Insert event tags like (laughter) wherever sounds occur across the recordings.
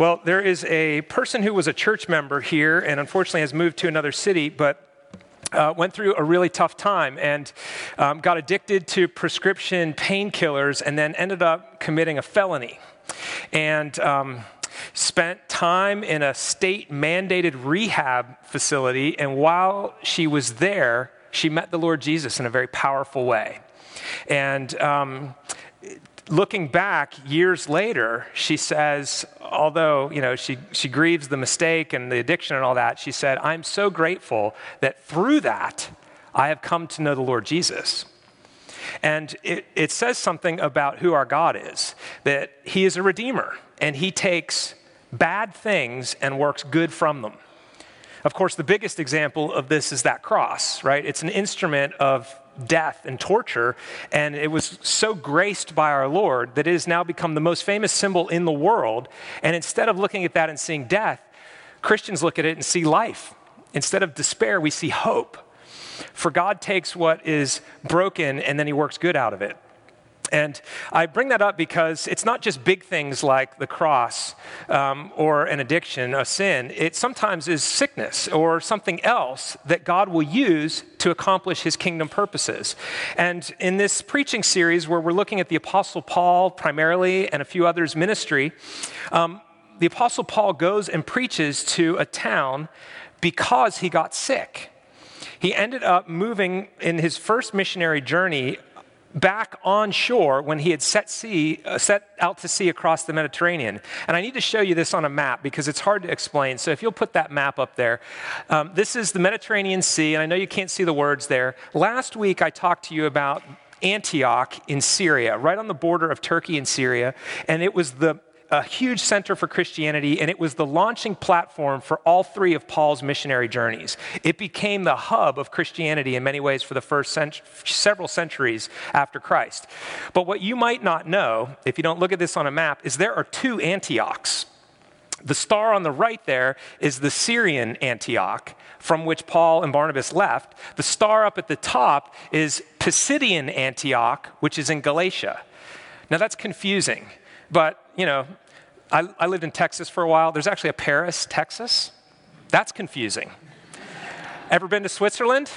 Well, there is a person who was a church member here and unfortunately has moved to another city, but uh, went through a really tough time and um, got addicted to prescription painkillers and then ended up committing a felony. And um, spent time in a state mandated rehab facility. And while she was there, she met the Lord Jesus in a very powerful way. And um, looking back years later, she says, although you know she, she grieves the mistake and the addiction and all that, she said, I'm so grateful that through that I have come to know the Lord Jesus. And it, it says something about who our God is, that He is a redeemer and He takes bad things and works good from them. Of course, the biggest example of this is that cross, right? It's an instrument of death and torture, and it was so graced by our Lord that it has now become the most famous symbol in the world. And instead of looking at that and seeing death, Christians look at it and see life. Instead of despair, we see hope. For God takes what is broken and then he works good out of it. And I bring that up because it's not just big things like the cross um, or an addiction, a sin. It sometimes is sickness or something else that God will use to accomplish his kingdom purposes. And in this preaching series, where we're looking at the Apostle Paul primarily and a few others' ministry, um, the Apostle Paul goes and preaches to a town because he got sick. He ended up moving in his first missionary journey back on shore when he had set, sea, uh, set out to sea across the Mediterranean. And I need to show you this on a map because it's hard to explain. So if you'll put that map up there, um, this is the Mediterranean Sea, and I know you can't see the words there. Last week I talked to you about Antioch in Syria, right on the border of Turkey and Syria, and it was the a huge center for Christianity, and it was the launching platform for all three of Paul's missionary journeys. It became the hub of Christianity in many ways for the first cent- several centuries after Christ. But what you might not know, if you don't look at this on a map, is there are two Antiochs. The star on the right there is the Syrian Antioch, from which Paul and Barnabas left. The star up at the top is Pisidian Antioch, which is in Galatia. Now that's confusing, but you know, I, I lived in Texas for a while. There's actually a Paris, Texas. That's confusing. Ever been to Switzerland?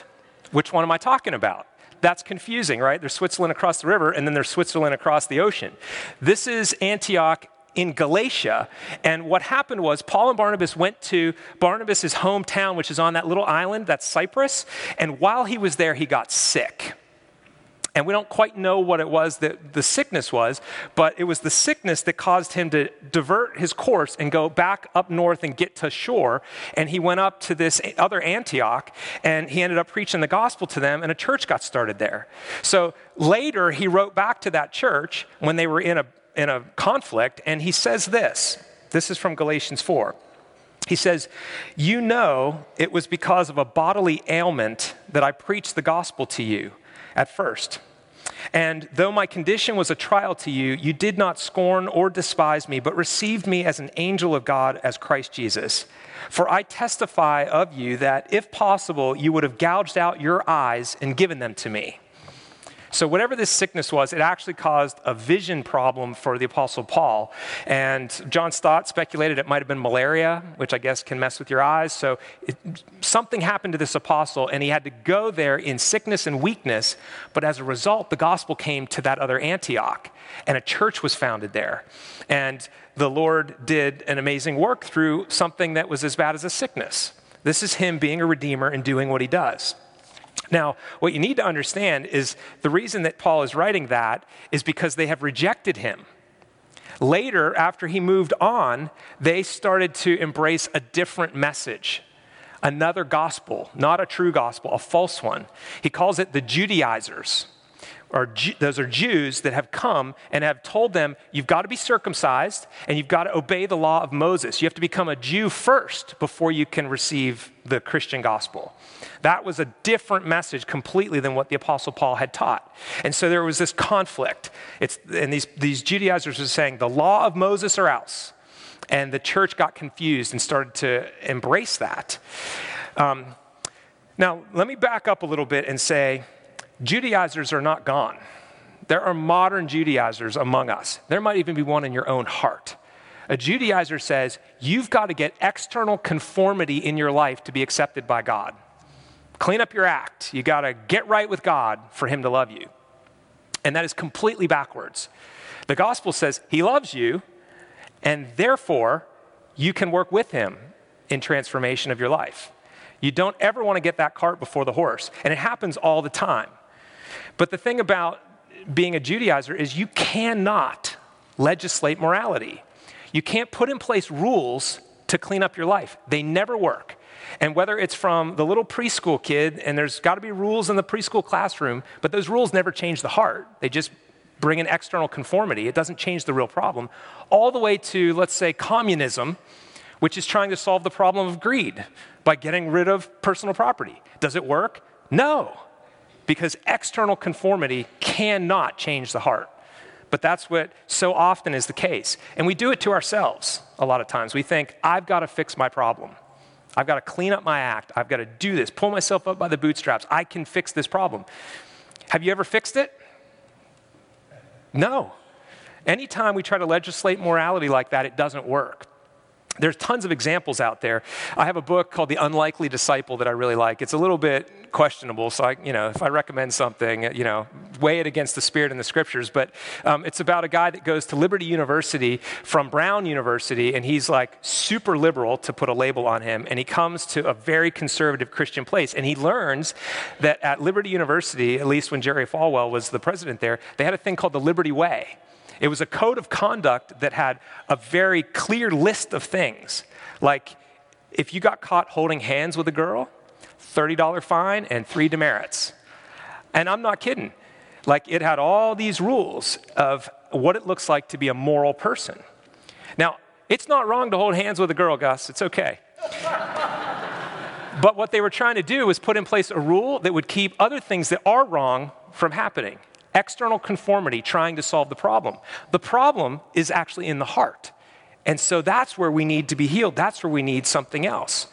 Which one am I talking about? That's confusing, right? There's Switzerland across the river, and then there's Switzerland across the ocean. This is Antioch in Galatia. And what happened was Paul and Barnabas went to Barnabas' hometown, which is on that little island, that's Cyprus. And while he was there, he got sick. And we don't quite know what it was that the sickness was, but it was the sickness that caused him to divert his course and go back up north and get to shore. And he went up to this other Antioch and he ended up preaching the gospel to them, and a church got started there. So later, he wrote back to that church when they were in a, in a conflict, and he says this this is from Galatians 4. He says, You know it was because of a bodily ailment that I preached the gospel to you at first. And though my condition was a trial to you, you did not scorn or despise me, but received me as an angel of God, as Christ Jesus. For I testify of you that, if possible, you would have gouged out your eyes and given them to me. So, whatever this sickness was, it actually caused a vision problem for the Apostle Paul. And John Stott speculated it might have been malaria, which I guess can mess with your eyes. So, it, something happened to this apostle, and he had to go there in sickness and weakness. But as a result, the gospel came to that other Antioch, and a church was founded there. And the Lord did an amazing work through something that was as bad as a sickness. This is him being a redeemer and doing what he does. Now, what you need to understand is the reason that Paul is writing that is because they have rejected him. Later, after he moved on, they started to embrace a different message, another gospel, not a true gospel, a false one. He calls it the Judaizers are those are Jews that have come and have told them you've got to be circumcised and you've got to obey the law of Moses. You have to become a Jew first before you can receive the Christian gospel. That was a different message completely than what the Apostle Paul had taught. And so there was this conflict. It's, and these, these Judaizers were saying the law of Moses or else. And the church got confused and started to embrace that. Um, now, let me back up a little bit and say, Judaizers are not gone. There are modern Judaizers among us. There might even be one in your own heart. A Judaizer says you've got to get external conformity in your life to be accepted by God. Clean up your act. You got to get right with God for Him to love you. And that is completely backwards. The gospel says He loves you, and therefore you can work with Him in transformation of your life. You don't ever want to get that cart before the horse, and it happens all the time. But the thing about being a Judaizer is you cannot legislate morality. You can't put in place rules to clean up your life, they never work. And whether it's from the little preschool kid, and there's got to be rules in the preschool classroom, but those rules never change the heart. They just bring in external conformity. It doesn't change the real problem. All the way to, let's say, communism, which is trying to solve the problem of greed by getting rid of personal property. Does it work? No, because external conformity cannot change the heart. But that's what so often is the case. And we do it to ourselves a lot of times. We think, I've got to fix my problem. I've got to clean up my act. I've got to do this, pull myself up by the bootstraps. I can fix this problem. Have you ever fixed it? No. Anytime we try to legislate morality like that, it doesn't work. There's tons of examples out there. I have a book called The Unlikely Disciple that I really like. It's a little bit questionable, so I, you know, if I recommend something, you know, weigh it against the spirit in the scriptures. But um, it's about a guy that goes to Liberty University from Brown University, and he's like super liberal to put a label on him, and he comes to a very conservative Christian place, and he learns that at Liberty University, at least when Jerry Falwell was the president there, they had a thing called the Liberty Way. It was a code of conduct that had a very clear list of things. Like, if you got caught holding hands with a girl, $30 fine and three demerits. And I'm not kidding. Like, it had all these rules of what it looks like to be a moral person. Now, it's not wrong to hold hands with a girl, Gus. It's okay. but what they were trying to do was put in place a rule that would keep other things that are wrong from happening external conformity trying to solve the problem. The problem is actually in the heart. And so that's where we need to be healed. That's where we need something else.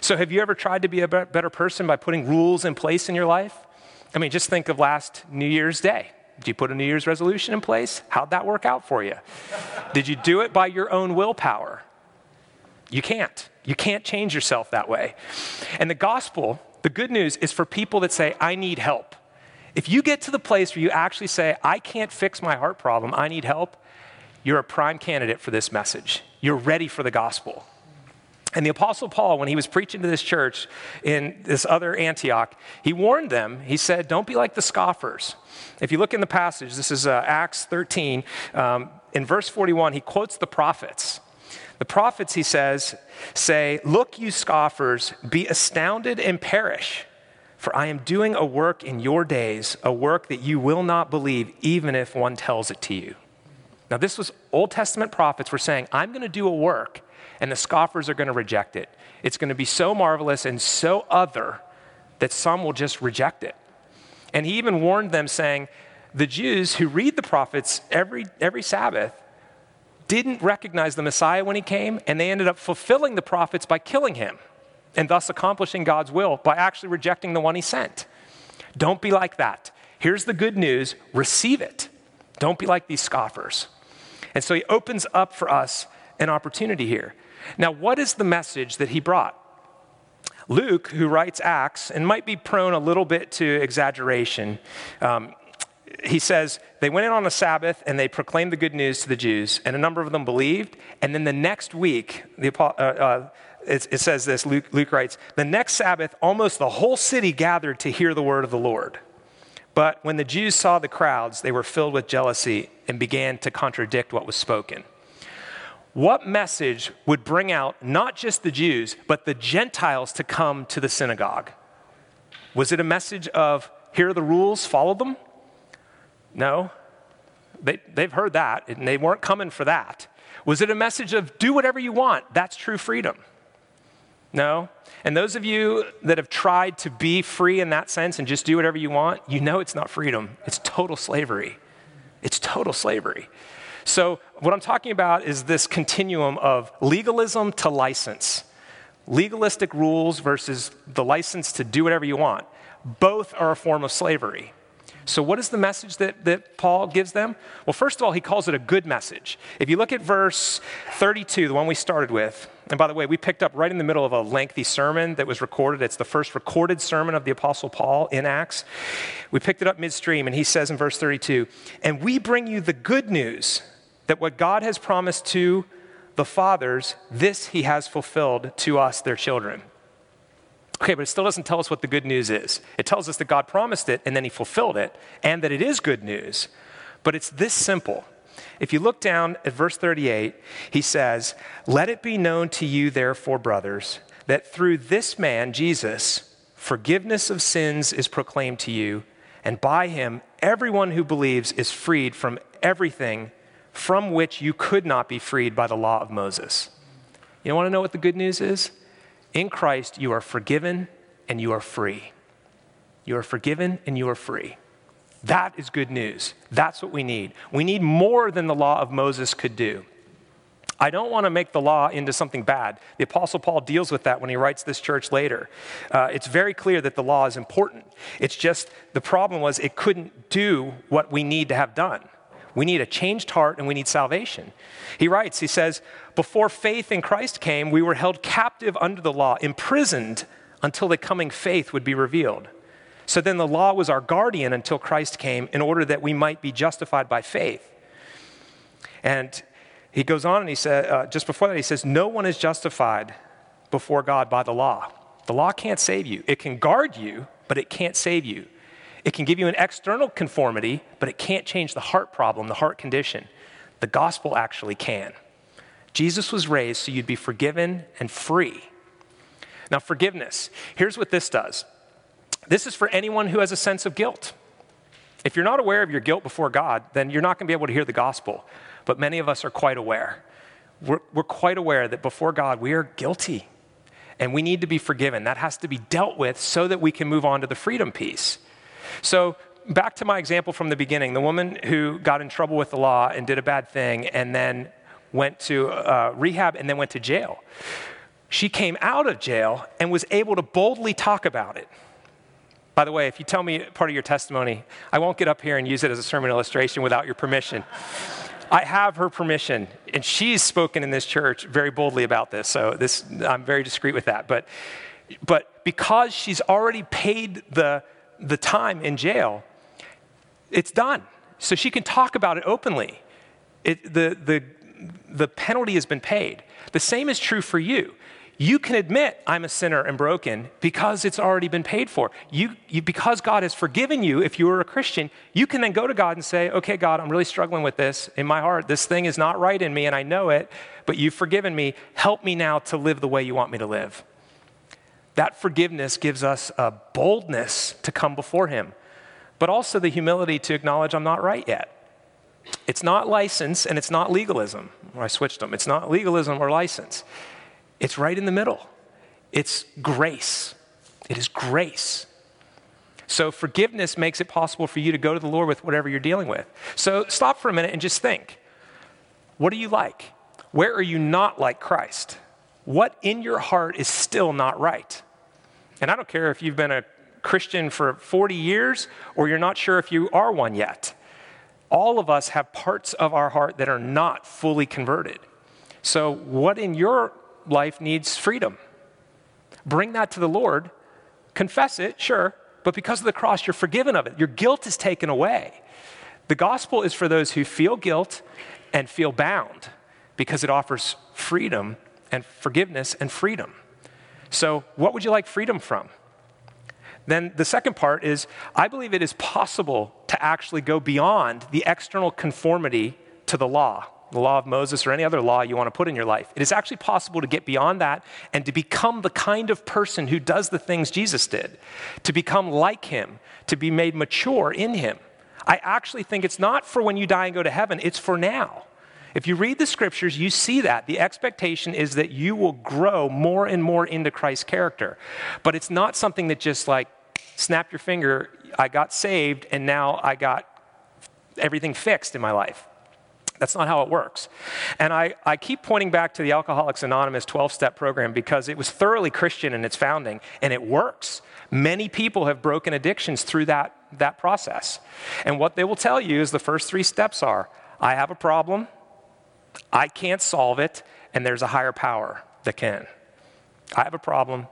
So, have you ever tried to be a better person by putting rules in place in your life? I mean, just think of last New Year's Day. Did you put a New Year's resolution in place? How'd that work out for you? Did you do it by your own willpower? You can't. You can't change yourself that way. And the gospel, the good news, is for people that say, I need help. If you get to the place where you actually say, I can't fix my heart problem, I need help, you're a prime candidate for this message. You're ready for the gospel. And the Apostle Paul, when he was preaching to this church in this other Antioch, he warned them. He said, Don't be like the scoffers. If you look in the passage, this is uh, Acts 13, um, in verse 41, he quotes the prophets. The prophets, he says, say, Look, you scoffers, be astounded and perish. For I am doing a work in your days, a work that you will not believe, even if one tells it to you. Now, this was Old Testament prophets were saying, I'm going to do a work, and the scoffers are going to reject it. It's going to be so marvelous and so other that some will just reject it. And he even warned them, saying, The Jews who read the prophets every, every Sabbath didn't recognize the Messiah when he came, and they ended up fulfilling the prophets by killing him and thus accomplishing God's will by actually rejecting the one he sent. Don't be like that. Here's the good news receive it. Don't be like these scoffers. And so he opens up for us an opportunity here. Now, what is the message that he brought? Luke, who writes Acts and might be prone a little bit to exaggeration, um, he says, They went in on a Sabbath and they proclaimed the good news to the Jews, and a number of them believed. And then the next week, the, uh, uh, it, says this Luke, Luke writes, The next Sabbath, almost the whole city gathered to hear the word of the Lord. But when the Jews saw the crowds, they were filled with jealousy and began to contradict what was spoken. What message would bring out not just the Jews, but the Gentiles to come to the synagogue? Was it a message of, here are the rules, follow them? No. They, they've heard that, and they weren't coming for that. Was it a message of, do whatever you want? That's true freedom. No? And those of you that have tried to be free in that sense and just do whatever you want, you know it's not freedom. It's total slavery. It's total slavery. So, what I'm talking about is this continuum of legalism to license. Legalistic rules versus the license to do whatever you want. Both are a form of slavery. So, what is the message that, that Paul gives them? Well, first of all, he calls it a good message. If you look at verse 32, the one we started with, and by the way, we picked up right in the middle of a lengthy sermon that was recorded. It's the first recorded sermon of the Apostle Paul in Acts. We picked it up midstream, and he says in verse 32 And we bring you the good news that what God has promised to the fathers, this he has fulfilled to us, their children. Okay, but it still doesn't tell us what the good news is. It tells us that God promised it and then he fulfilled it and that it is good news. But it's this simple. If you look down at verse 38, he says, Let it be known to you, therefore, brothers, that through this man, Jesus, forgiveness of sins is proclaimed to you, and by him, everyone who believes is freed from everything from which you could not be freed by the law of Moses. You want to know what the good news is? In Christ, you are forgiven and you are free. You are forgiven and you are free. That is good news. That's what we need. We need more than the law of Moses could do. I don't want to make the law into something bad. The Apostle Paul deals with that when he writes this church later. Uh, it's very clear that the law is important. It's just the problem was it couldn't do what we need to have done. We need a changed heart and we need salvation. He writes, he says, Before faith in Christ came, we were held captive under the law, imprisoned until the coming faith would be revealed. So then the law was our guardian until Christ came in order that we might be justified by faith. And he goes on and he said, uh, just before that, he says, No one is justified before God by the law. The law can't save you. It can guard you, but it can't save you. It can give you an external conformity, but it can't change the heart problem, the heart condition. The gospel actually can. Jesus was raised so you'd be forgiven and free. Now, forgiveness, here's what this does this is for anyone who has a sense of guilt. If you're not aware of your guilt before God, then you're not going to be able to hear the gospel. But many of us are quite aware. We're, we're quite aware that before God, we are guilty and we need to be forgiven. That has to be dealt with so that we can move on to the freedom piece. So, back to my example from the beginning the woman who got in trouble with the law and did a bad thing and then went to uh, rehab and then went to jail. She came out of jail and was able to boldly talk about it. By the way, if you tell me part of your testimony, I won't get up here and use it as a sermon illustration without your permission. I have her permission, and she's spoken in this church very boldly about this. So this, I'm very discreet with that. But, but because she's already paid the the time in jail, it's done. So she can talk about it openly. It, the, the, the penalty has been paid. The same is true for you. You can admit, I'm a sinner and broken because it's already been paid for. You, you, because God has forgiven you, if you are a Christian, you can then go to God and say, Okay, God, I'm really struggling with this in my heart. This thing is not right in me, and I know it, but you've forgiven me. Help me now to live the way you want me to live. That forgiveness gives us a boldness to come before Him, but also the humility to acknowledge I'm not right yet. It's not license and it's not legalism. I switched them. It's not legalism or license. It's right in the middle. It's grace. It is grace. So forgiveness makes it possible for you to go to the Lord with whatever you're dealing with. So stop for a minute and just think what are you like? Where are you not like Christ? What in your heart is still not right? And I don't care if you've been a Christian for 40 years or you're not sure if you are one yet. All of us have parts of our heart that are not fully converted. So, what in your life needs freedom? Bring that to the Lord, confess it, sure, but because of the cross, you're forgiven of it. Your guilt is taken away. The gospel is for those who feel guilt and feel bound because it offers freedom and forgiveness and freedom. So, what would you like freedom from? Then the second part is I believe it is possible to actually go beyond the external conformity to the law, the law of Moses or any other law you want to put in your life. It is actually possible to get beyond that and to become the kind of person who does the things Jesus did, to become like him, to be made mature in him. I actually think it's not for when you die and go to heaven, it's for now. If you read the scriptures, you see that. The expectation is that you will grow more and more into Christ's character. But it's not something that just like, snap your finger, I got saved, and now I got everything fixed in my life. That's not how it works. And I, I keep pointing back to the Alcoholics Anonymous 12 step program because it was thoroughly Christian in its founding and it works. Many people have broken addictions through that, that process. And what they will tell you is the first three steps are I have a problem, I can't solve it, and there's a higher power that can. I have a problem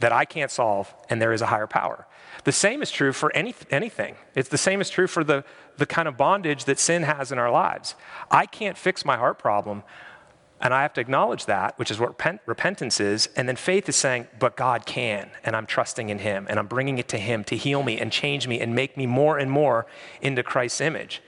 that I can't solve, and there is a higher power. The same is true for any, anything. It's the same is true for the, the kind of bondage that sin has in our lives. I can't fix my heart problem, and I have to acknowledge that, which is what repent, repentance is. And then faith is saying, but God can, and I'm trusting in Him, and I'm bringing it to Him to heal me and change me and make me more and more into Christ's image.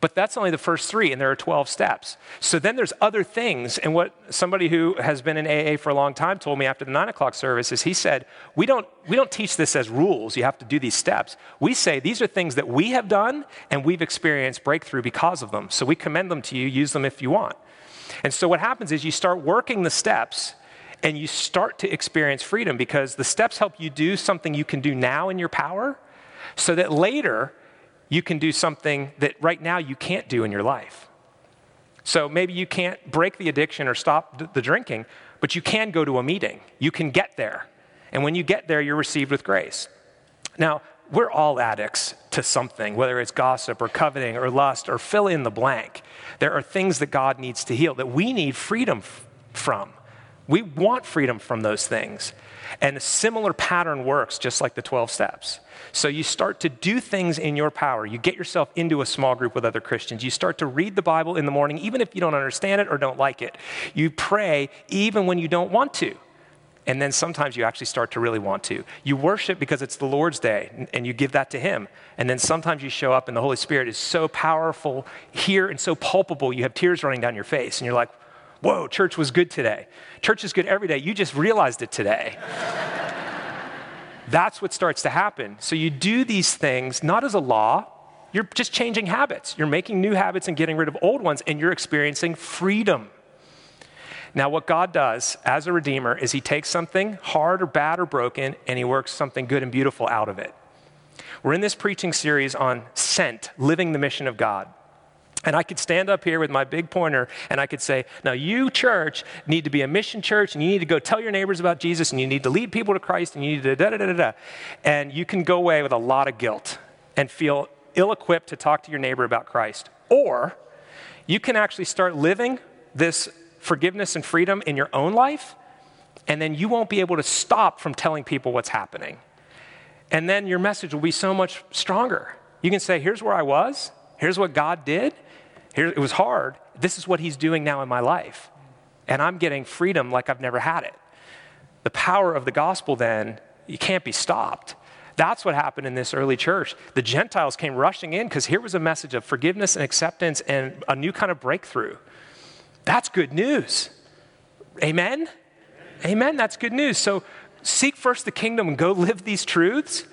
But that's only the first three, and there are 12 steps. So then there's other things. And what somebody who has been in AA for a long time told me after the nine o'clock service is he said, we don't, we don't teach this as rules. You have to do these steps. We say these are things that we have done, and we've experienced breakthrough because of them. So we commend them to you. Use them if you want. And so what happens is you start working the steps and you start to experience freedom because the steps help you do something you can do now in your power so that later you can do something that right now you can't do in your life. So maybe you can't break the addiction or stop the drinking, but you can go to a meeting. You can get there. And when you get there, you're received with grace. Now, we're all addicts to something, whether it's gossip or coveting or lust or fill in the blank. There are things that God needs to heal that we need freedom f- from. We want freedom from those things. And a similar pattern works just like the 12 steps. So you start to do things in your power. You get yourself into a small group with other Christians. You start to read the Bible in the morning, even if you don't understand it or don't like it. You pray even when you don't want to. And then sometimes you actually start to really want to. You worship because it's the Lord's day and you give that to Him. And then sometimes you show up and the Holy Spirit is so powerful here and so palpable, you have tears running down your face. And you're like, whoa, church was good today. Church is good every day. You just realized it today. (laughs) That's what starts to happen. So you do these things not as a law, you're just changing habits. You're making new habits and getting rid of old ones, and you're experiencing freedom. Now, what God does as a redeemer is he takes something hard or bad or broken and he works something good and beautiful out of it. We're in this preaching series on sent, living the mission of God. And I could stand up here with my big pointer and I could say, Now, you, church, need to be a mission church and you need to go tell your neighbors about Jesus and you need to lead people to Christ and you need to da da da da da. And you can go away with a lot of guilt and feel ill equipped to talk to your neighbor about Christ. Or you can actually start living this forgiveness and freedom in your own life, and then you won't be able to stop from telling people what's happening. And then your message will be so much stronger. You can say, Here's where I was, here's what God did here, it was hard. This is what he's doing now in my life. And I'm getting freedom like I've never had it. The power of the gospel, then, you can't be stopped. That's what happened in this early church. The Gentiles came rushing in because here was a message of forgiveness and acceptance and a new kind of breakthrough. That's good news. Amen? Amen. That's good news. So seek first the kingdom and go live these truths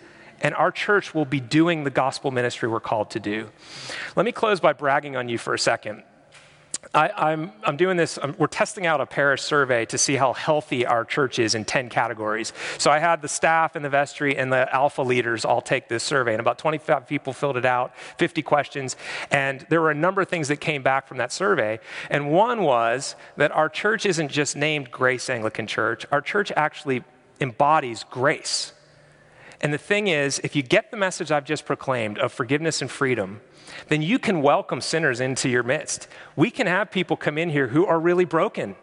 and our church will be doing the gospel ministry we're called to do. Let me close by bragging on you for a second. I, am I'm, I'm doing this, I'm, we're testing out a parish survey to see how healthy our church is in 10 categories. So I had the staff and the vestry and the alpha leaders all take this survey, and about 25 people filled it out, 50 questions, and there were a number of things that came back from that survey. And one was that our church isn't just named Grace Anglican Church, our church actually embodies grace. And the thing is, if you get the message I've just proclaimed of forgiveness and freedom, then you can welcome sinners into your midst. We can have people come in here who are really broken.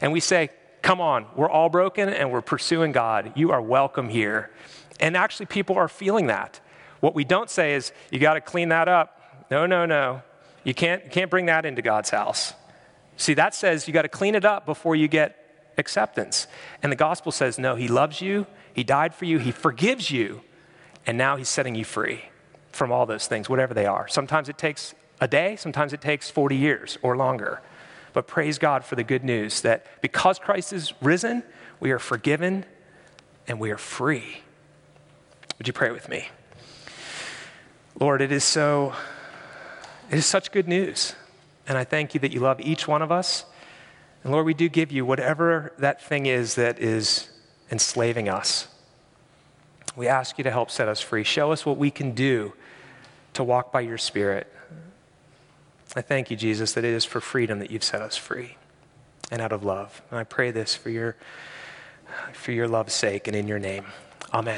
And we say, Come on, we're all broken and we're pursuing God. You are welcome here. And actually, people are feeling that. What we don't say is, You got to clean that up. No, no, no. You can't, you can't bring that into God's house. See, that says you got to clean it up before you get acceptance. And the gospel says, No, He loves you he died for you, He forgives you, and now He's setting you free from all those things, whatever they are. Sometimes it takes a day, sometimes it takes 40 years or longer. But praise God for the good news that because Christ is risen, we are forgiven and we are free. Would you pray with me? Lord, it is so, it is such good news. And I thank you that you love each one of us. And Lord, we do give you whatever that thing is that is enslaving us. We ask you to help set us free. Show us what we can do to walk by your Spirit. I thank you, Jesus, that it is for freedom that you've set us free and out of love. And I pray this for your, for your love's sake and in your name. Amen.